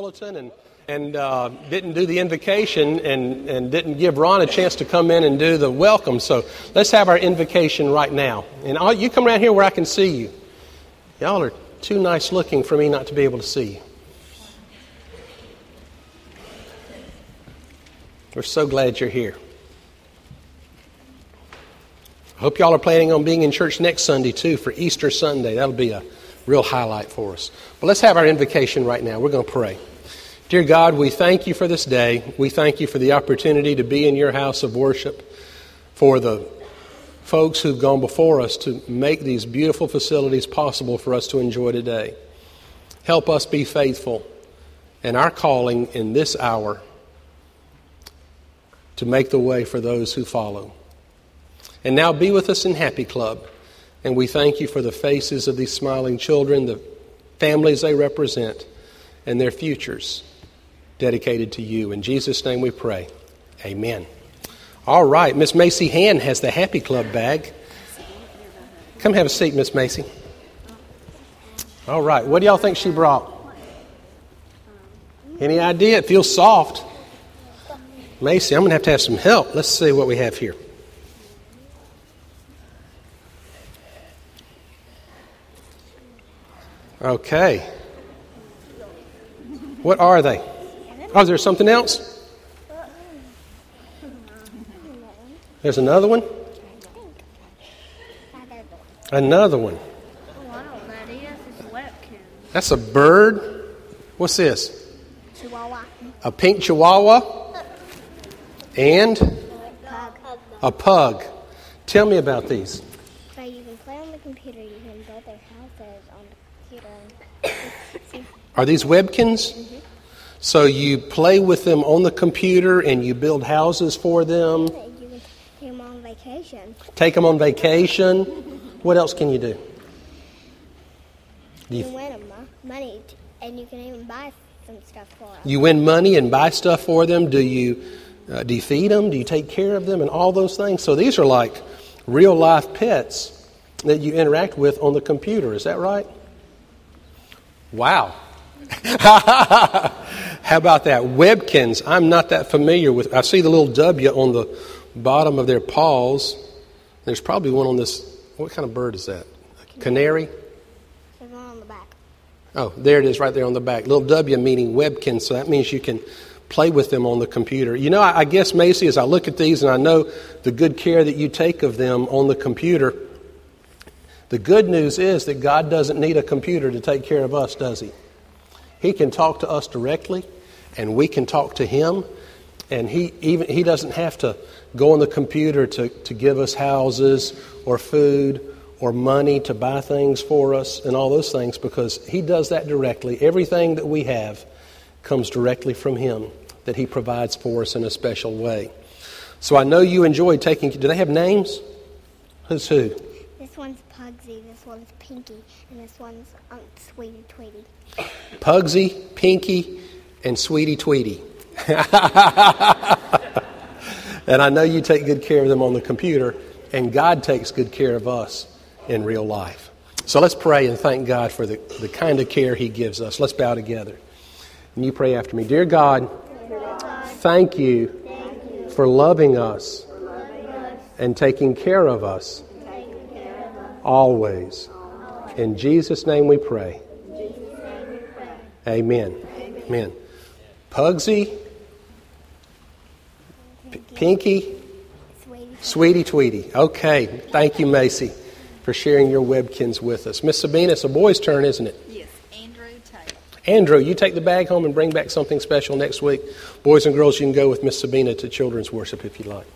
bulletin and and uh, didn't do the invocation and, and didn't give Ron a chance to come in and do the welcome. So let's have our invocation right now. And you come around here where I can see you. Y'all are too nice looking for me not to be able to see you. We're so glad you're here. I hope y'all are planning on being in church next Sunday too for Easter Sunday. That'll be a real highlight for us. But let's have our invocation right now. We're going to pray. Dear God, we thank you for this day. We thank you for the opportunity to be in your house of worship, for the folks who've gone before us to make these beautiful facilities possible for us to enjoy today. Help us be faithful in our calling in this hour to make the way for those who follow. And now be with us in Happy Club. And we thank you for the faces of these smiling children, the families they represent, and their futures dedicated to you. In Jesus' name we pray. Amen. All right, Miss Macy Hand has the Happy Club bag. Come have a seat, Miss Macy. All right, what do y'all think she brought? Any idea? It feels soft. Macy, I'm going to have to have some help. Let's see what we have here. Okay. What are they? Oh, is there something else? There's another one? Another one. That's a bird. What's this? Chihuahua. A pink chihuahua and a pug. Tell me about these. So you can play on the computer, you can build their houses on the computer. Are these Webkinz? So you play with them on the computer and you build houses for them, take them on vacation. take them on vacation. What else can you do? Do You you, win them money, and you can even buy some stuff for them. you win money and buy stuff for them. Do you, uh, do you feed them? Do you take care of them and all those things? So these are like real life pets that you interact with on the computer. Is that right? Wow. How about that? Webkinz. I'm not that familiar with. I see the little W on the bottom of their paws. There's probably one on this. What kind of bird is that? A canary? There's one on the back. Oh, there it is right there on the back. Little W meaning Webkinz, so that means you can play with them on the computer. You know, I, I guess, Macy, as I look at these and I know the good care that you take of them on the computer, the good news is that God doesn't need a computer to take care of us, does He? He can talk to us directly, and we can talk to Him. And he even he doesn't have to go on the computer to, to give us houses or food or money to buy things for us and all those things because he does that directly. Everything that we have comes directly from him that he provides for us in a special way. So I know you enjoy taking do they have names? Who's who? One's Pugsy, this one's Pinky, and this one's um, Sweetie Tweety. Pugsy, Pinky, and Sweetie Tweety. and I know you take good care of them on the computer, and God takes good care of us in real life. So let's pray and thank God for the, the kind of care He gives us. Let's bow together. And you pray after me. Dear God, thank you for loving us and taking care of us always. In Jesus' name we pray. Amen. Amen. Pugsy, Pinky, Sweetie. Tweety. Okay. Thank you, Macy, for sharing your Webkinz with us. Miss Sabina, it's a boy's turn, isn't it? Yes, Andrew Taylor. Andrew, you take the bag home and bring back something special next week. Boys and girls, you can go with Miss Sabina to children's worship if you like.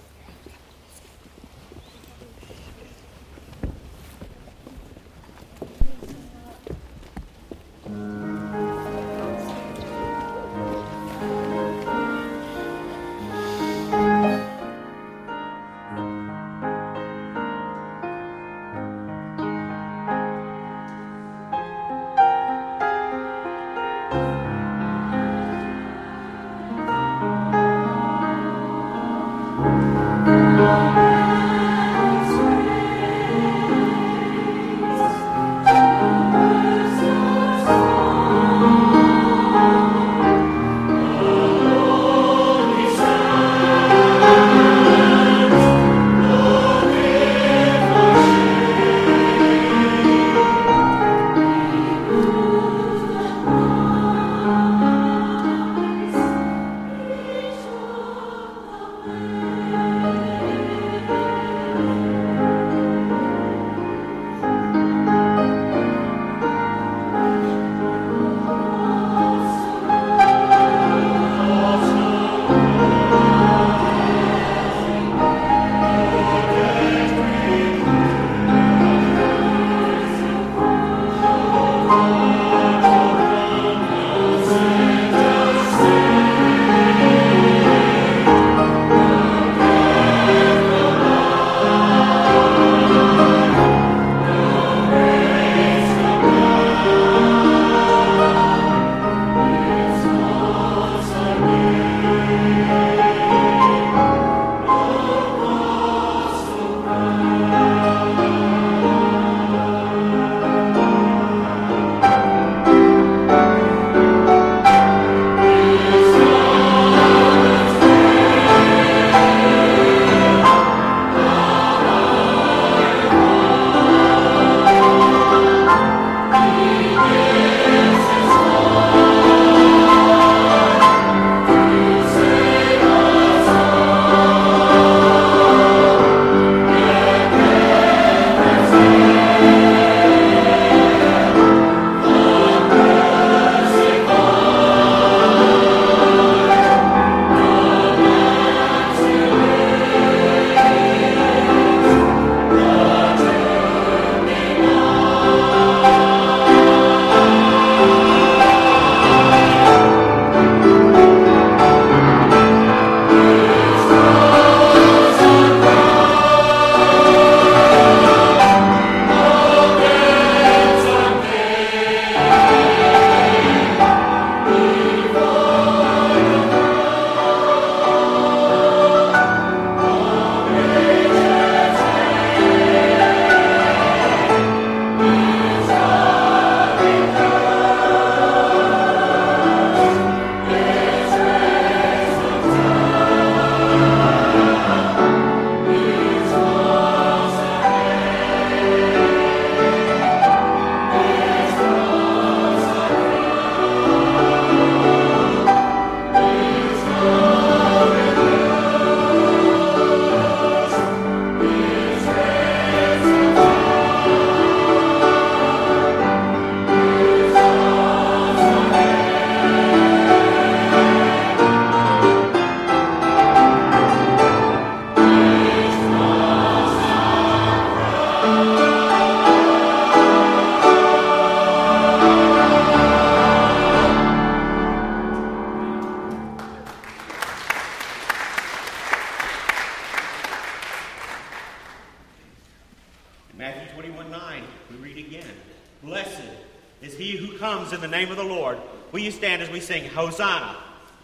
You stand as we sing Hosanna?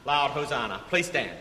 Loud Hosanna. Please stand.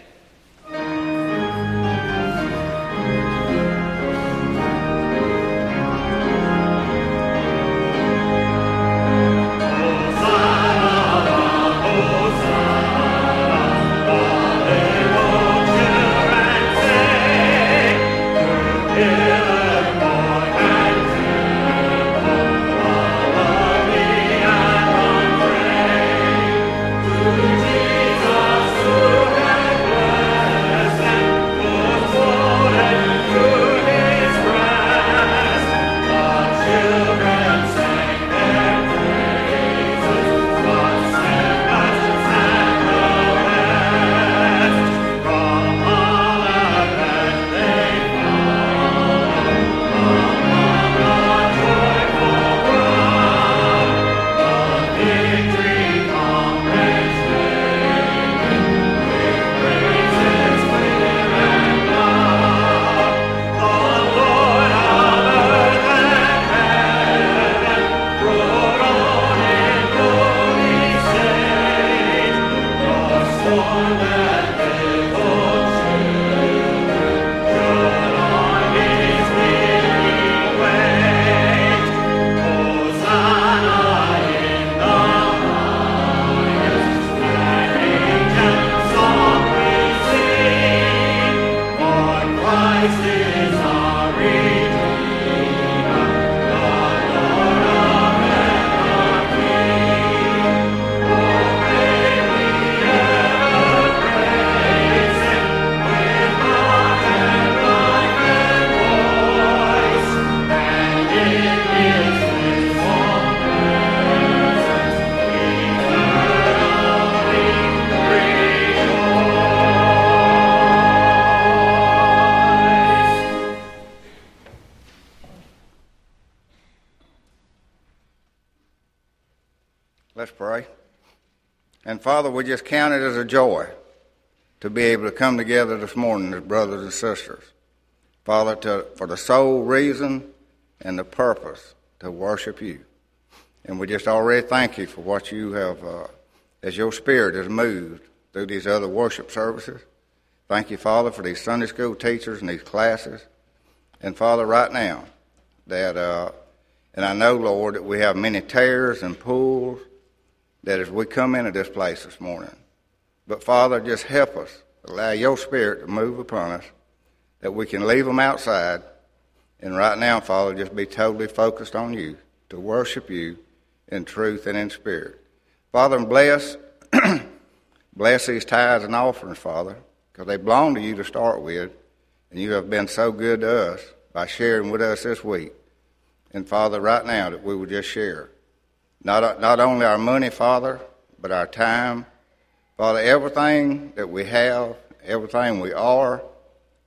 We just count it as a joy to be able to come together this morning as brothers and sisters. Father, to, for the sole reason and the purpose to worship you. And we just already thank you for what you have, uh, as your spirit has moved through these other worship services. Thank you, Father, for these Sunday school teachers and these classes. And Father, right now, that, uh, and I know, Lord, that we have many tears and pools that as we come into this place this morning, but Father, just help us, allow your spirit to move upon us, that we can leave them outside, and right now, Father, just be totally focused on you, to worship you in truth and in spirit. Father, bless, bless these tithes and offerings, Father, because they belong to you to start with, and you have been so good to us by sharing with us this week. And Father, right now, that we will just share. Not, uh, not only our money, Father, but our time. Father, everything that we have, everything we are,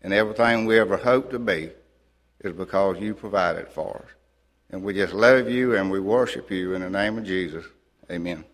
and everything we ever hope to be is because you provided for us. And we just love you and we worship you in the name of Jesus. Amen.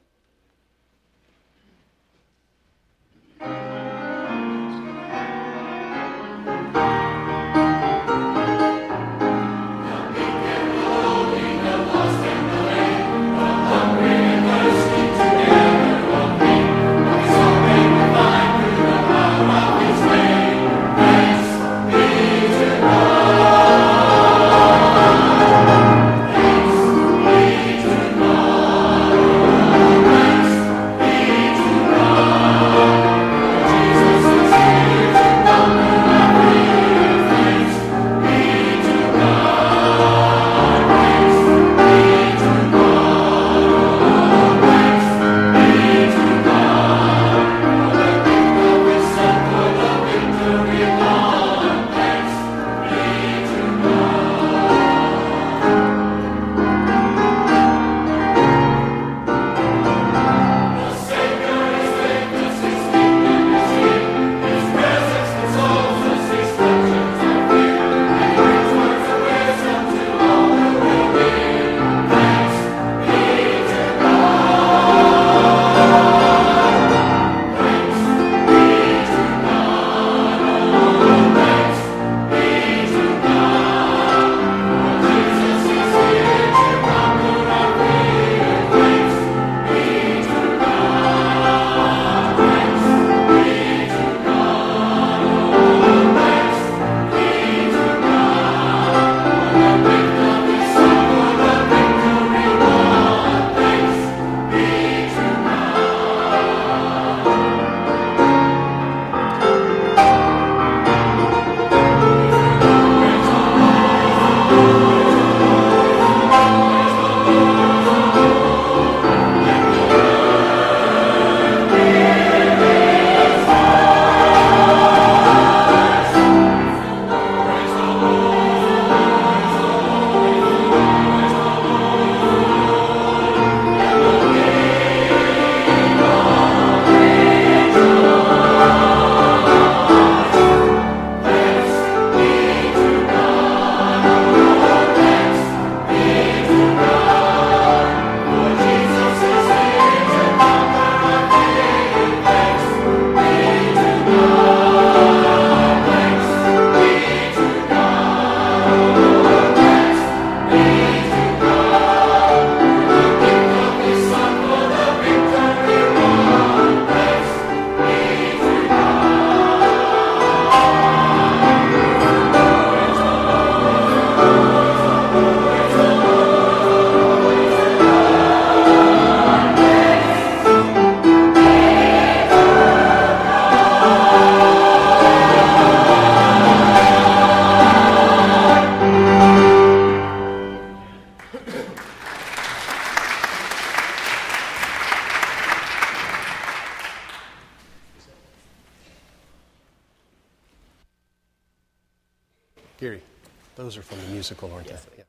Musical, aren't yes. they? Yeah.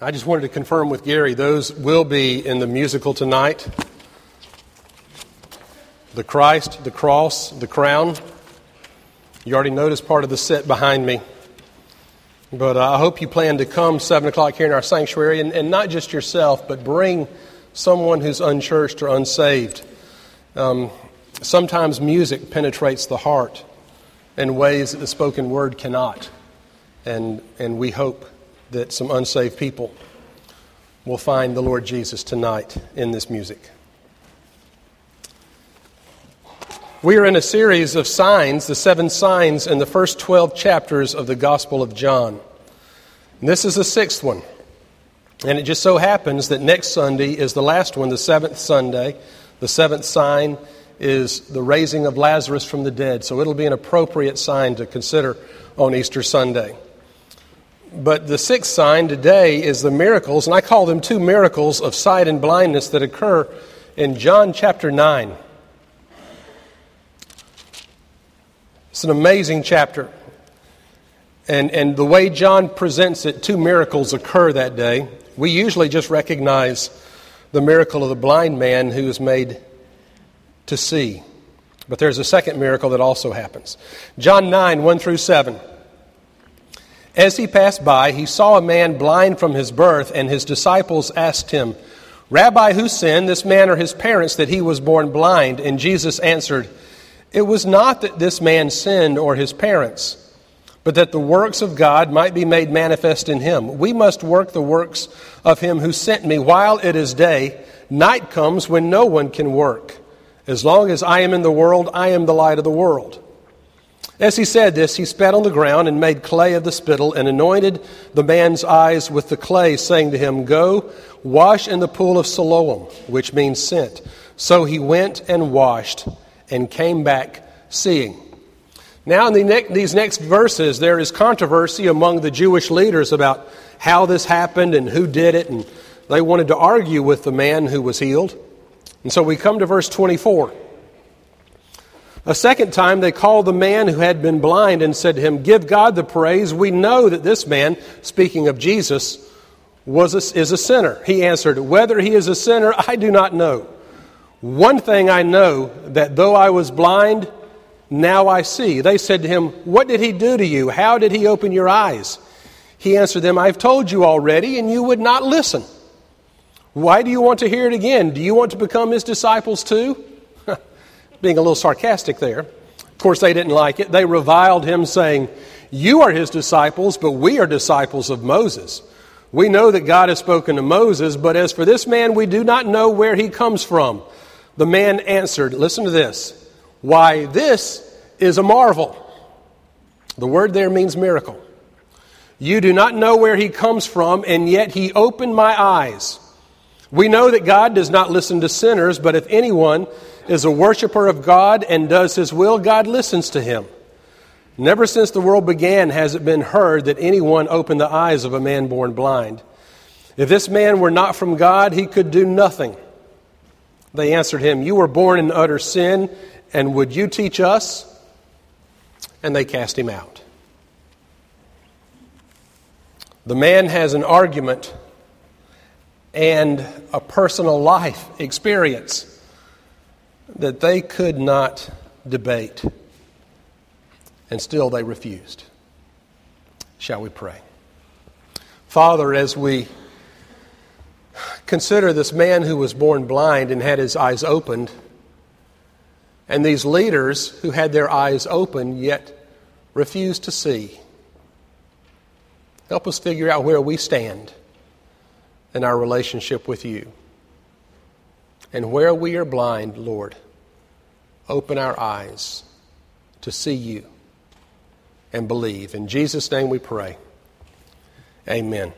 I just wanted to confirm with Gary, those will be in the musical tonight. The Christ, the cross, the crown. You already noticed part of the set behind me. But uh, I hope you plan to come 7 o'clock here in our sanctuary, and, and not just yourself, but bring someone who's unchurched or unsaved. Um, sometimes music penetrates the heart in ways that the spoken word cannot. And, and we hope that some unsaved people will find the Lord Jesus tonight in this music. We are in a series of signs, the seven signs in the first 12 chapters of the Gospel of John. And this is the sixth one. And it just so happens that next Sunday is the last one, the seventh Sunday. The seventh sign is the raising of Lazarus from the dead. So it'll be an appropriate sign to consider on Easter Sunday. But the sixth sign today is the miracles, and I call them two miracles of sight and blindness that occur in John chapter 9. It's an amazing chapter. And, and the way John presents it, two miracles occur that day. We usually just recognize the miracle of the blind man who is made to see. But there's a second miracle that also happens. John 9, 1 through 7. As he passed by, he saw a man blind from his birth, and his disciples asked him, Rabbi, who sinned, this man or his parents, that he was born blind? And Jesus answered, it was not that this man sinned or his parents, but that the works of God might be made manifest in him. We must work the works of him who sent me while it is day. Night comes when no one can work. As long as I am in the world, I am the light of the world. As he said this, he spat on the ground and made clay of the spittle and anointed the man's eyes with the clay, saying to him, Go, wash in the pool of Siloam, which means sent. So he went and washed and came back seeing. Now, in the ne- these next verses, there is controversy among the Jewish leaders about how this happened and who did it, and they wanted to argue with the man who was healed. And so we come to verse 24. A second time, they called the man who had been blind and said to him, Give God the praise. We know that this man, speaking of Jesus, was a, is a sinner. He answered, Whether he is a sinner, I do not know. One thing I know that though I was blind, now I see. They said to him, What did he do to you? How did he open your eyes? He answered them, I've told you already, and you would not listen. Why do you want to hear it again? Do you want to become his disciples too? Being a little sarcastic there. Of course, they didn't like it. They reviled him, saying, You are his disciples, but we are disciples of Moses. We know that God has spoken to Moses, but as for this man, we do not know where he comes from. The man answered, Listen to this. Why, this is a marvel. The word there means miracle. You do not know where he comes from, and yet he opened my eyes. We know that God does not listen to sinners, but if anyone is a worshiper of God and does his will, God listens to him. Never since the world began has it been heard that anyone opened the eyes of a man born blind. If this man were not from God, he could do nothing. They answered him, You were born in utter sin, and would you teach us? And they cast him out. The man has an argument and a personal life experience that they could not debate, and still they refused. Shall we pray? Father, as we Consider this man who was born blind and had his eyes opened, and these leaders who had their eyes open yet refused to see. Help us figure out where we stand in our relationship with you. And where we are blind, Lord, open our eyes to see you and believe. In Jesus' name we pray. Amen.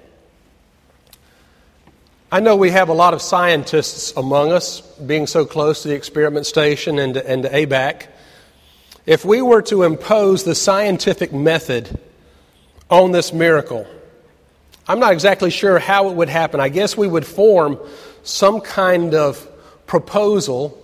I know we have a lot of scientists among us, being so close to the experiment station and to, and to ABAC. If we were to impose the scientific method on this miracle, I'm not exactly sure how it would happen. I guess we would form some kind of proposal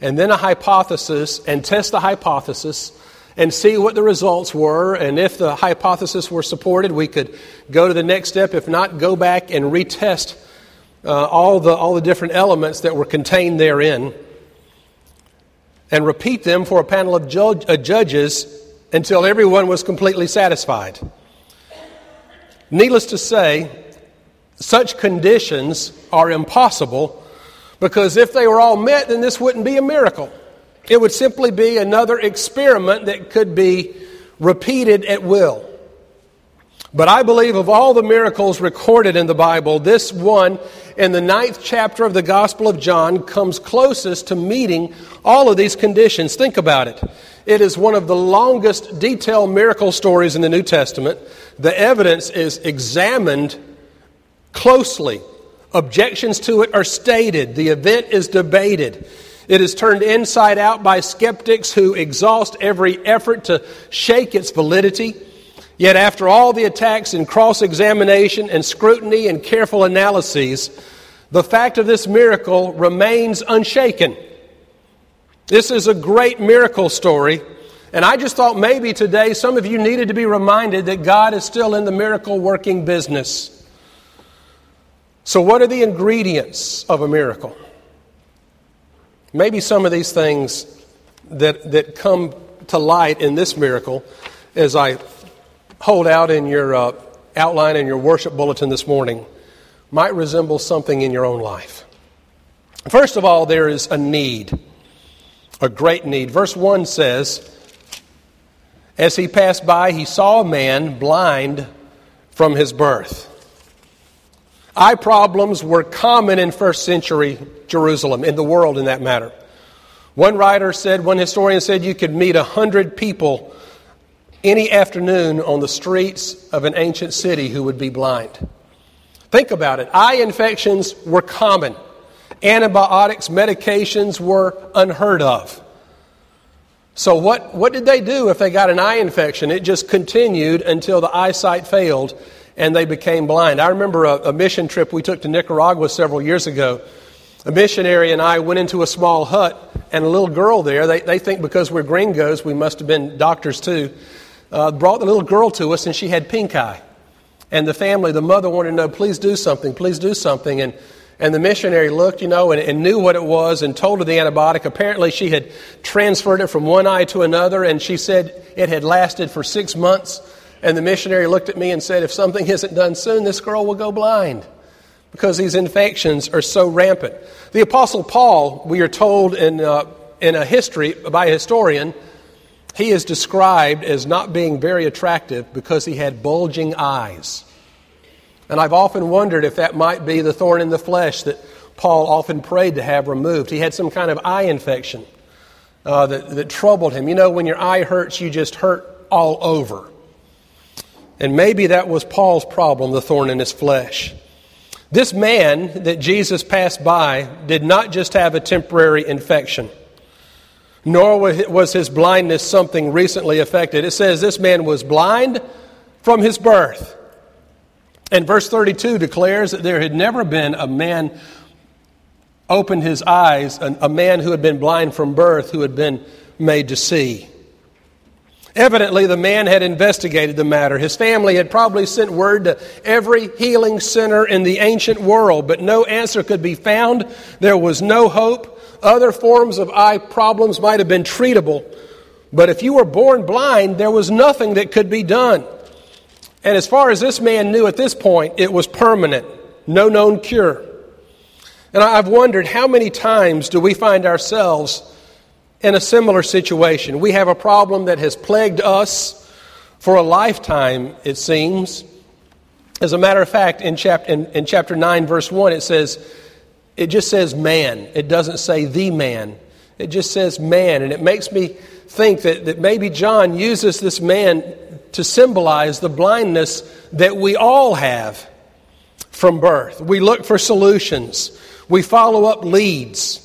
and then a hypothesis and test the hypothesis and see what the results were. And if the hypothesis were supported, we could go to the next step. If not, go back and retest uh, all, the, all the different elements that were contained therein and repeat them for a panel of judge, uh, judges until everyone was completely satisfied. Needless to say, such conditions are impossible because if they were all met, then this wouldn't be a miracle. It would simply be another experiment that could be repeated at will. But I believe of all the miracles recorded in the Bible, this one in the ninth chapter of the Gospel of John comes closest to meeting all of these conditions. Think about it. It is one of the longest detailed miracle stories in the New Testament. The evidence is examined closely. Objections to it are stated. The event is debated. It is turned inside out by skeptics who exhaust every effort to shake its validity. Yet, after all the attacks and cross examination and scrutiny and careful analyses, the fact of this miracle remains unshaken. This is a great miracle story, and I just thought maybe today some of you needed to be reminded that God is still in the miracle working business. So, what are the ingredients of a miracle? Maybe some of these things that, that come to light in this miracle as I hold out in your uh, outline in your worship bulletin this morning might resemble something in your own life. First of all, there is a need, a great need. Verse 1 says, As he passed by, he saw a man blind from his birth. Eye problems were common in first century Jerusalem, in the world in that matter. One writer said, one historian said, you could meet a hundred people any afternoon on the streets of an ancient city who would be blind. Think about it. Eye infections were common. Antibiotics, medications were unheard of. So, what, what did they do if they got an eye infection? It just continued until the eyesight failed and they became blind. I remember a, a, mission trip we took to Nicaragua several years ago. A missionary and I went into a small hut, and a little girl there, they, they think because we're gringos, we must have been doctors too, uh, brought the little girl to us, and she had pink eye. And the family, the mother wanted to know, please do something, please do something. And, and the missionary looked, you know, and, and knew what it was and told her the antibiotic. Apparently, she had transferred it from one eye to another, and she said it had lasted for six months. And the missionary looked at me and said, If something isn't done soon, this girl will go blind because these infections are so rampant. The Apostle Paul, we are told in, uh, in a history by a historian, he is described as not being very attractive because he had bulging eyes. And I've often wondered if that might be the thorn in the flesh that Paul often prayed to have removed. He had some kind of eye infection uh, that, that troubled him. You know, when your eye hurts, you just hurt all over. And maybe that was Paul's problem, the thorn in his flesh. This man that Jesus passed by did not just have a temporary infection, nor was his blindness something recently affected. It says this man was blind from his birth. And verse 32 declares that there had never been a man opened his eyes, a man who had been blind from birth, who had been made to see. Evidently, the man had investigated the matter. His family had probably sent word to every healing center in the ancient world, but no answer could be found. There was no hope. Other forms of eye problems might have been treatable, but if you were born blind, there was nothing that could be done. And as far as this man knew at this point, it was permanent, no known cure. And I've wondered how many times do we find ourselves in a similar situation. We have a problem that has plagued us for a lifetime, it seems. As a matter of fact, in, chap- in, in chapter 9, verse 1, it says, it just says man. It doesn't say the man. It just says man. And it makes me think that, that maybe John uses this man to symbolize the blindness that we all have from birth. We look for solutions, we follow up leads.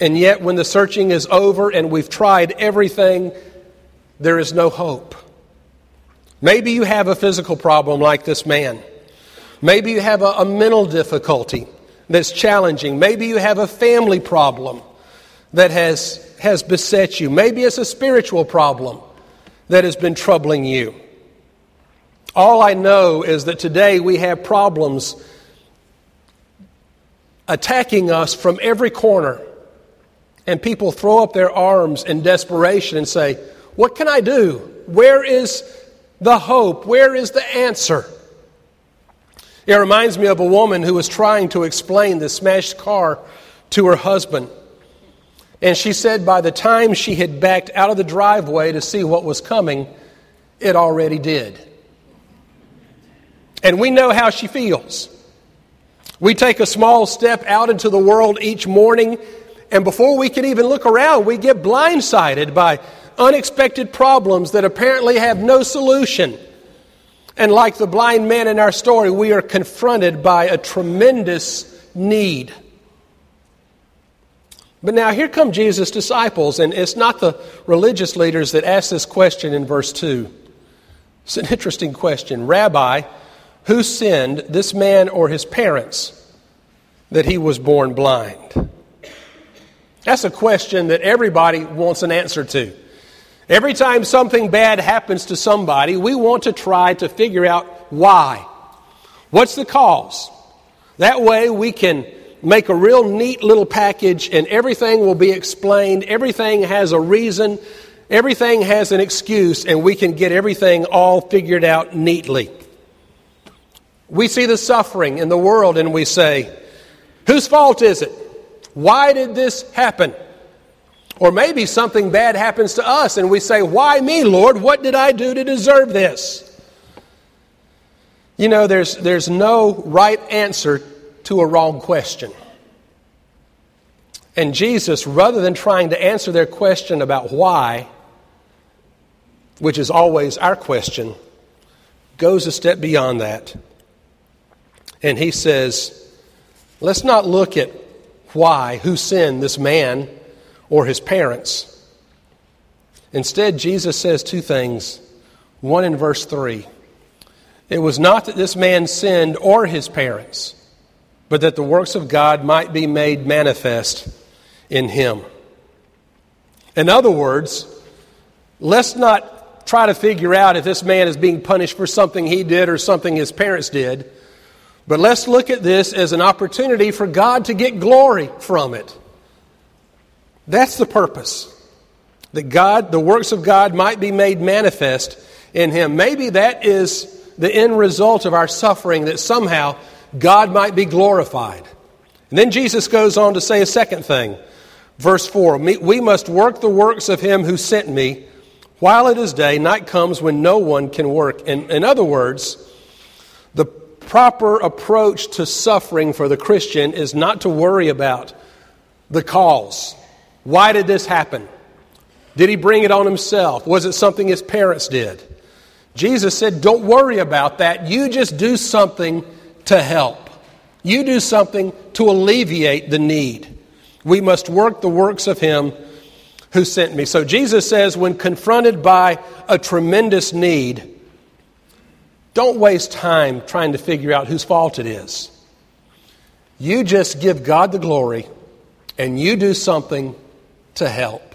And yet, when the searching is over and we've tried everything, there is no hope. Maybe you have a physical problem like this man. Maybe you have a, a mental difficulty that's challenging. Maybe you have a family problem that has, has beset you. Maybe it's a spiritual problem that has been troubling you. All I know is that today we have problems attacking us from every corner. And people throw up their arms in desperation and say, What can I do? Where is the hope? Where is the answer? It reminds me of a woman who was trying to explain the smashed car to her husband. And she said by the time she had backed out of the driveway to see what was coming, it already did. And we know how she feels. We take a small step out into the world each morning, and before we can even look around, we get blindsided by unexpected problems that apparently have no solution. And like the blind man in our story, we are confronted by a tremendous need. But now here come Jesus' disciples, and it's not the religious leaders that ask this question in verse 2. It's an interesting question. Rabbi, who sinned, this man or his parents, that he was born blind? That's a question that everybody wants an answer to. Every time something bad happens to somebody, we want to try to figure out why. What's the cause? That way we can make a real neat little package and everything will be explained. Everything has a reason, everything has an excuse, and we can get everything all figured out neatly. We see the suffering in the world and we say, Whose fault is it? Why did this happen? Or maybe something bad happens to us and we say, Why me, Lord? What did I do to deserve this? You know, there's, there's no right answer to a wrong question. And Jesus, rather than trying to answer their question about why, which is always our question, goes a step beyond that. And he says, let's not look at why, who sinned, this man or his parents. Instead, Jesus says two things. One in verse 3. It was not that this man sinned or his parents but that the works of God might be made manifest in him. In other words, let's not try to figure out if this man is being punished for something he did or something his parents did, but let's look at this as an opportunity for God to get glory from it. That's the purpose. That God, the works of God might be made manifest in him. Maybe that is the end result of our suffering that somehow God might be glorified. And then Jesus goes on to say a second thing. Verse 4 We must work the works of him who sent me while it is day. Night comes when no one can work. In, in other words, the proper approach to suffering for the Christian is not to worry about the cause. Why did this happen? Did he bring it on himself? Was it something his parents did? Jesus said, Don't worry about that. You just do something to help. You do something to alleviate the need. We must work the works of Him who sent me. So Jesus says, when confronted by a tremendous need, don't waste time trying to figure out whose fault it is. You just give God the glory and you do something to help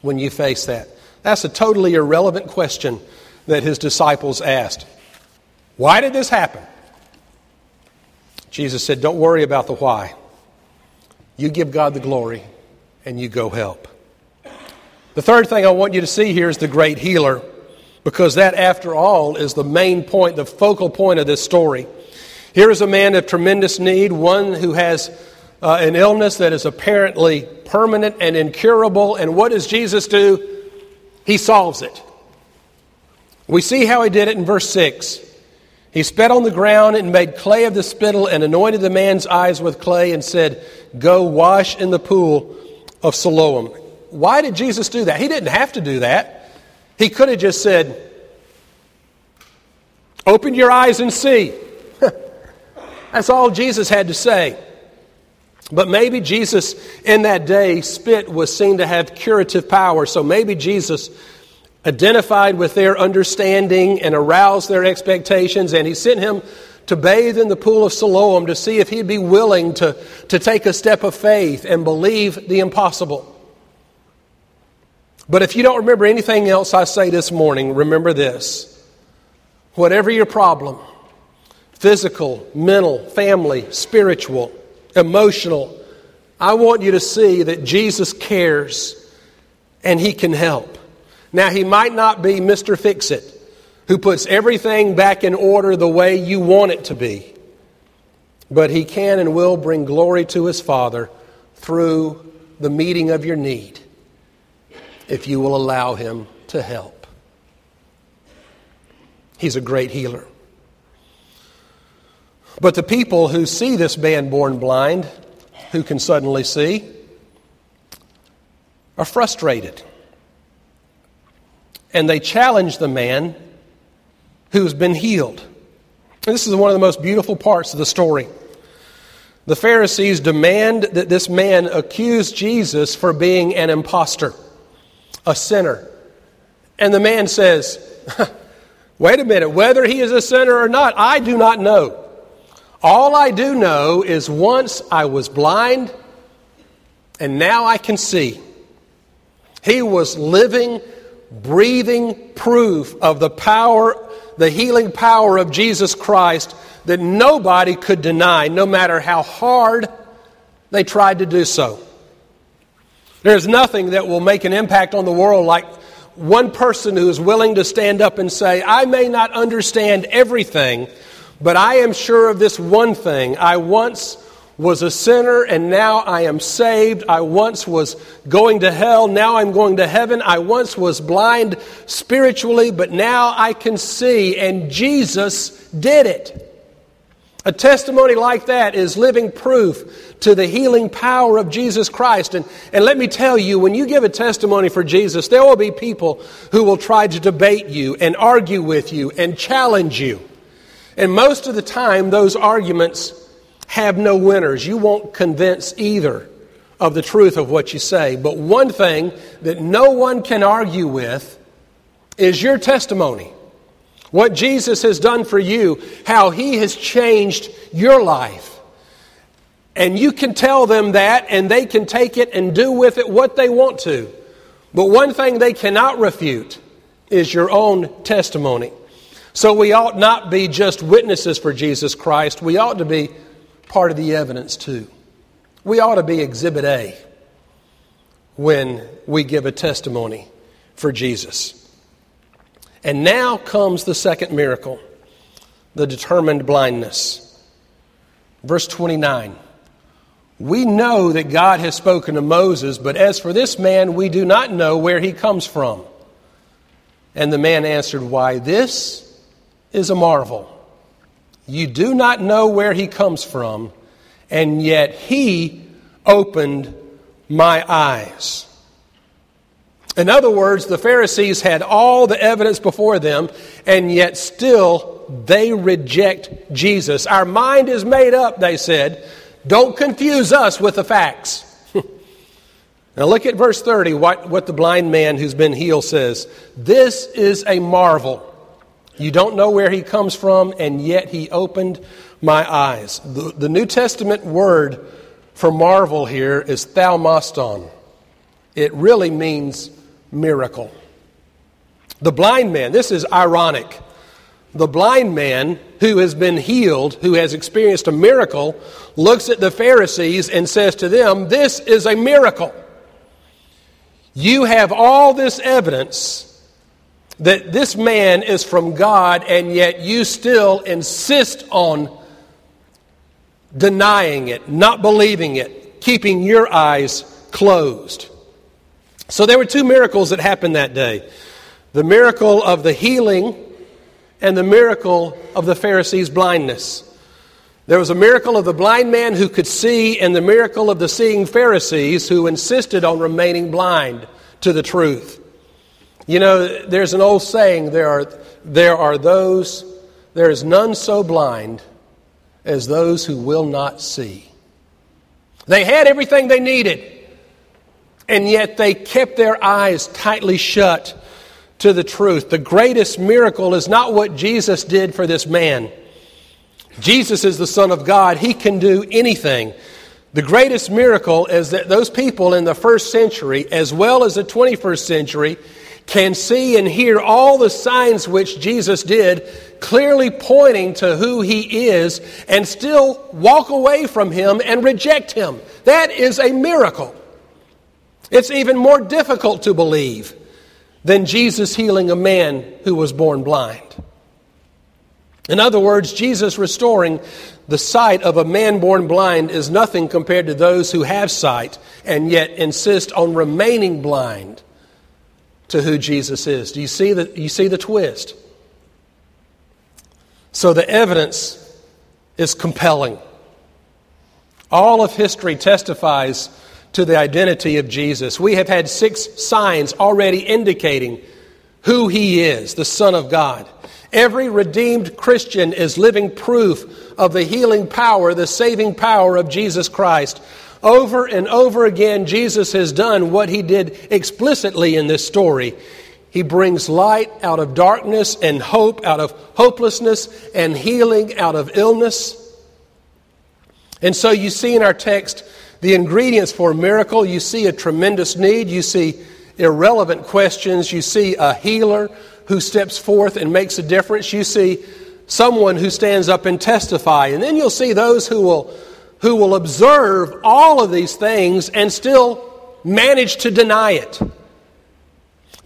when you face that. That's a totally irrelevant question that his disciples asked. Why did this happen? Jesus said, Don't worry about the why. You give God the glory and you go help. The third thing I want you to see here is the great healer, because that, after all, is the main point, the focal point of this story. Here is a man of tremendous need, one who has uh, an illness that is apparently permanent and incurable. And what does Jesus do? He solves it. We see how he did it in verse 6. He spat on the ground and made clay of the spittle and anointed the man's eyes with clay and said, Go wash in the pool of Siloam. Why did Jesus do that? He didn't have to do that. He could have just said, Open your eyes and see. That's all Jesus had to say. But maybe Jesus in that day, spit was seen to have curative power. So maybe Jesus identified with their understanding and aroused their expectations, and he sent him to bathe in the pool of Siloam to see if he'd be willing to, to take a step of faith and believe the impossible. But if you don't remember anything else I say this morning, remember this. Whatever your problem, physical, mental, family, spiritual, emotional, I want you to see that Jesus cares and He can help. Now, He might not be Mr. Fix It, who puts everything back in order the way you want it to be, but He can and will bring glory to His Father through the meeting of your need if you will allow Him to help. He's a great healer. But the people who see this man born blind, who can suddenly see, are frustrated. And they challenge the man who's been healed. This is one of the most beautiful parts of the story. The Pharisees demand that this man accuse Jesus for being an impostor a sinner. And the man says, Wait a minute, whether he is a sinner or not, I do not know. All I do know is once I was blind and now I can see. He was living, breathing proof of the power, the healing power of Jesus Christ that nobody could deny, no matter how hard they tried to do so. There's nothing that will make an impact on the world like one person who is willing to stand up and say, I may not understand everything, but I am sure of this one thing. I once was a sinner and now I am saved. I once was going to hell, now I'm going to heaven. I once was blind spiritually, but now I can see, and Jesus did it. A testimony like that is living proof to the healing power of Jesus Christ. And, and let me tell you, when you give a testimony for Jesus, there will be people who will try to debate you and argue with you and challenge you. And most of the time, those arguments have no winners. You won't convince either of the truth of what you say. But one thing that no one can argue with is your testimony what Jesus has done for you, how he has changed your life. And you can tell them that, and they can take it and do with it what they want to. But one thing they cannot refute is your own testimony. So we ought not be just witnesses for Jesus Christ, we ought to be part of the evidence too. We ought to be exhibit A when we give a testimony for Jesus. And now comes the second miracle the determined blindness. Verse 29 We know that God has spoken to Moses, but as for this man, we do not know where he comes from. And the man answered, Why, this is a marvel. You do not know where he comes from, and yet he opened my eyes. In other words, the Pharisees had all the evidence before them, and yet still they reject Jesus. Our mind is made up, they said. Don't confuse us with the facts. now look at verse 30, what, what the blind man who's been healed says. This is a marvel. You don't know where he comes from, and yet he opened my eyes. The, the New Testament word for marvel here is thaumaston. It really means miracle. The blind man, this is ironic. The blind man who has been healed, who has experienced a miracle, looks at the Pharisees and says to them, This is a miracle. You have all this evidence that this man is from God, and yet you still insist on denying it, not believing it, keeping your eyes closed. So there were two miracles that happened that day the miracle of the healing and the miracle of the Pharisees' blindness. There was a miracle of the blind man who could see, and the miracle of the seeing Pharisees who insisted on remaining blind to the truth. You know, there's an old saying there are, there are those, there is none so blind as those who will not see. They had everything they needed and yet they kept their eyes tightly shut to the truth. The greatest miracle is not what Jesus did for this man. Jesus is the Son of God, He can do anything. The greatest miracle is that those people in the first century, as well as the 21st century, can see and hear all the signs which Jesus did, clearly pointing to who he is, and still walk away from him and reject him. That is a miracle. It's even more difficult to believe than Jesus healing a man who was born blind. In other words, Jesus restoring the sight of a man born blind is nothing compared to those who have sight and yet insist on remaining blind to who Jesus is. Do you see the, you see the twist? So the evidence is compelling. All of history testifies to the identity of Jesus. We have had six signs already indicating who he is, the Son of God. Every redeemed Christian is living proof of the healing power, the saving power of Jesus Christ. Over and over again, Jesus has done what he did explicitly in this story. He brings light out of darkness and hope out of hopelessness and healing out of illness. And so you see in our text the ingredients for a miracle. You see a tremendous need. You see irrelevant questions. You see a healer who steps forth and makes a difference. You see someone who stands up and testify. And then you'll see those who will, who will observe all of these things and still manage to deny it.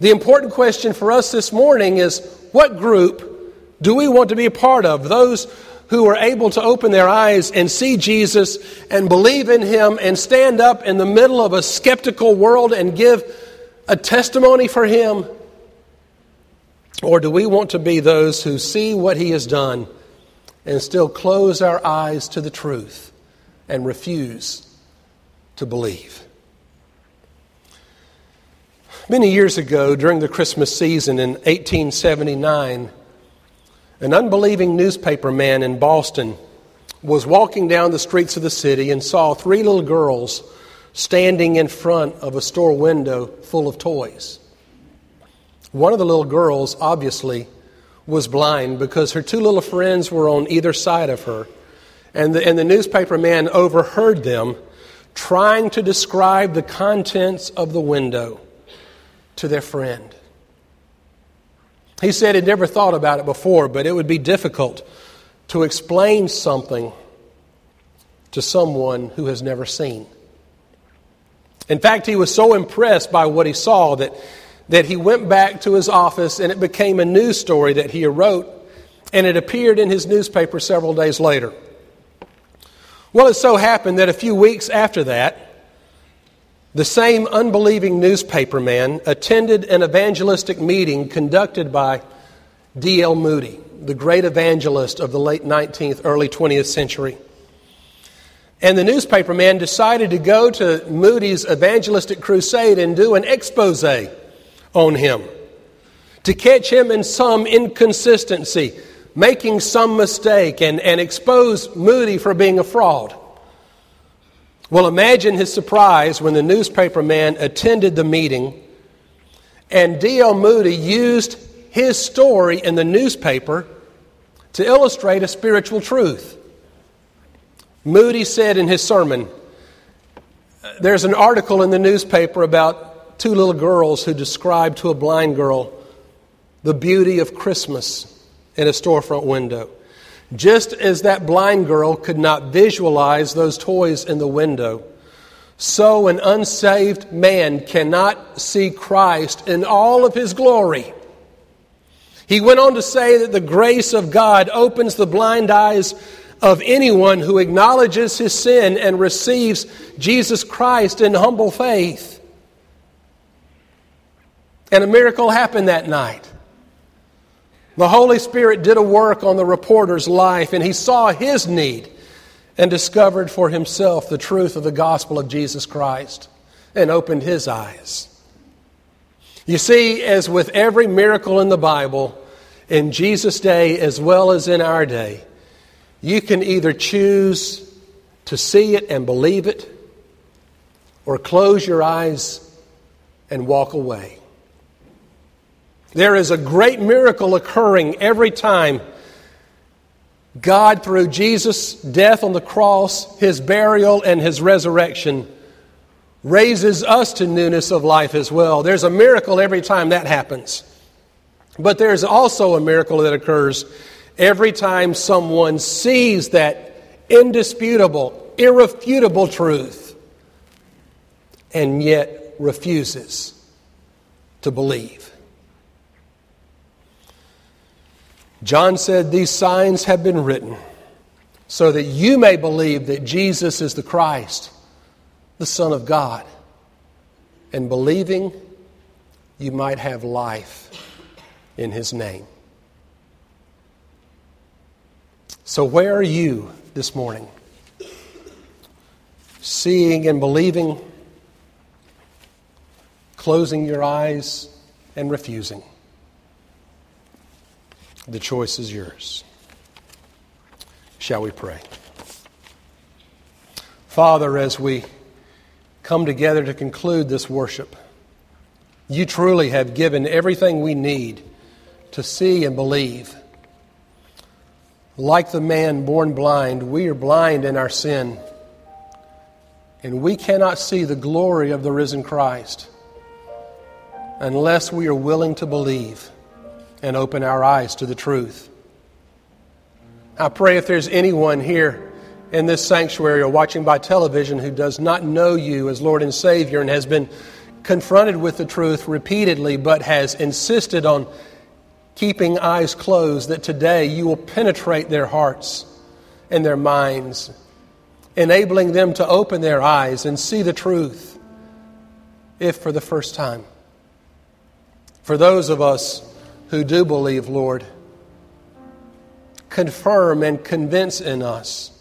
The important question for us this morning is what group do we want to be a part of? Those who are able to open their eyes and see Jesus and believe in him and stand up in the middle of a skeptical world and give a testimony for him? Or do we want to be those who see what he has done and still close our eyes to the truth and refuse to believe? Many years ago, during the Christmas season in 1879, an unbelieving newspaper man in Boston was walking down the streets of the city and saw three little girls standing in front of a store window full of toys. One of the little girls, obviously, was blind because her two little friends were on either side of her. And the, and the newspaper man overheard them trying to describe the contents of the window to their friend. He said he'd never thought about it before, but it would be difficult to explain something to someone who has never seen. In fact, he was so impressed by what he saw that that he went back to his office and it became a news story that he wrote, and it appeared in his newspaper several days later. Well, it so happened that a few weeks after that, the same unbelieving newspaper man attended an evangelistic meeting conducted by D.L. Moody, the great evangelist of the late 19th, early 20th century. And the newspaper man decided to go to Moody's evangelistic crusade and do an expose on him, to catch him in some inconsistency, making some mistake, and, and expose Moody for being a fraud. Well, imagine his surprise when the newspaper man attended the meeting and D.L. Moody used his story in the newspaper to illustrate a spiritual truth. Moody said in his sermon, There's an article in the newspaper about two little girls who described to a blind girl the beauty of Christmas in a storefront window. Just as that blind girl could not visualize those toys in the window, so an unsaved man cannot see Christ in all of his glory. He went on to say that the grace of God opens the blind eyes of anyone who acknowledges his sin and receives Jesus Christ in humble faith. And a miracle happened that night. The Holy Spirit did a work on the reporter's life, and he saw his need and discovered for himself the truth of the gospel of Jesus Christ and opened his eyes. You see, as with every miracle in the Bible, in Jesus' day as well as in our day, you can either choose to see it and believe it, or close your eyes and walk away. There is a great miracle occurring every time God, through Jesus' death on the cross, his burial, and his resurrection, raises us to newness of life as well. There's a miracle every time that happens. But there's also a miracle that occurs every time someone sees that indisputable, irrefutable truth and yet refuses to believe. John said, These signs have been written so that you may believe that Jesus is the Christ, the Son of God. And believing, you might have life in His name. So, where are you this morning? Seeing and believing, closing your eyes and refusing. The choice is yours. Shall we pray? Father, as we come together to conclude this worship, you truly have given everything we need to see and believe. Like the man born blind, we are blind in our sin, and we cannot see the glory of the risen Christ unless we are willing to believe and open our eyes to the truth. I pray if there's anyone here in this sanctuary or watching by television who does not know you as Lord and Savior and has been confronted with the truth repeatedly but has insisted on keeping eyes closed, that today you will penetrate their hearts and their minds, enabling them to open their eyes and see the truth, if for the first time. For those of us who do believe, Lord, confirm and convince in us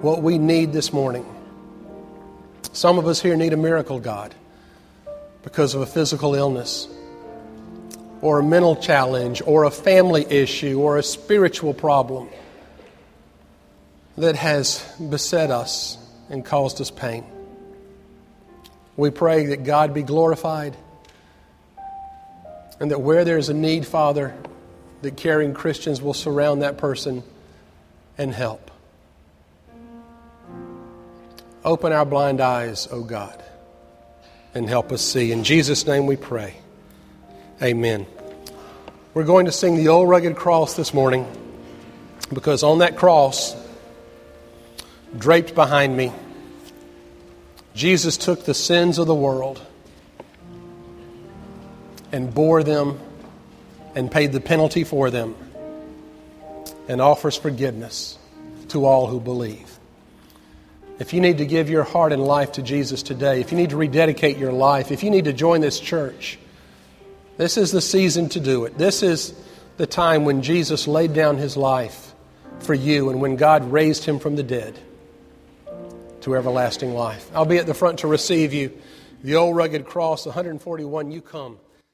what we need this morning. Some of us here need a miracle, God, because of a physical illness or a mental challenge or a family issue or a spiritual problem that has beset us and caused us pain. We pray that God be glorified and that where there's a need, Father, that caring Christians will surround that person and help. Open our blind eyes, O God, and help us see. In Jesus' name we pray. Amen. We're going to sing the old rugged cross this morning because on that cross, draped behind me, Jesus took the sins of the world and bore them and paid the penalty for them and offers forgiveness to all who believe. If you need to give your heart and life to Jesus today, if you need to rededicate your life, if you need to join this church, this is the season to do it. This is the time when Jesus laid down his life for you and when God raised him from the dead to everlasting life. I'll be at the front to receive you. The old rugged cross, 141, you come.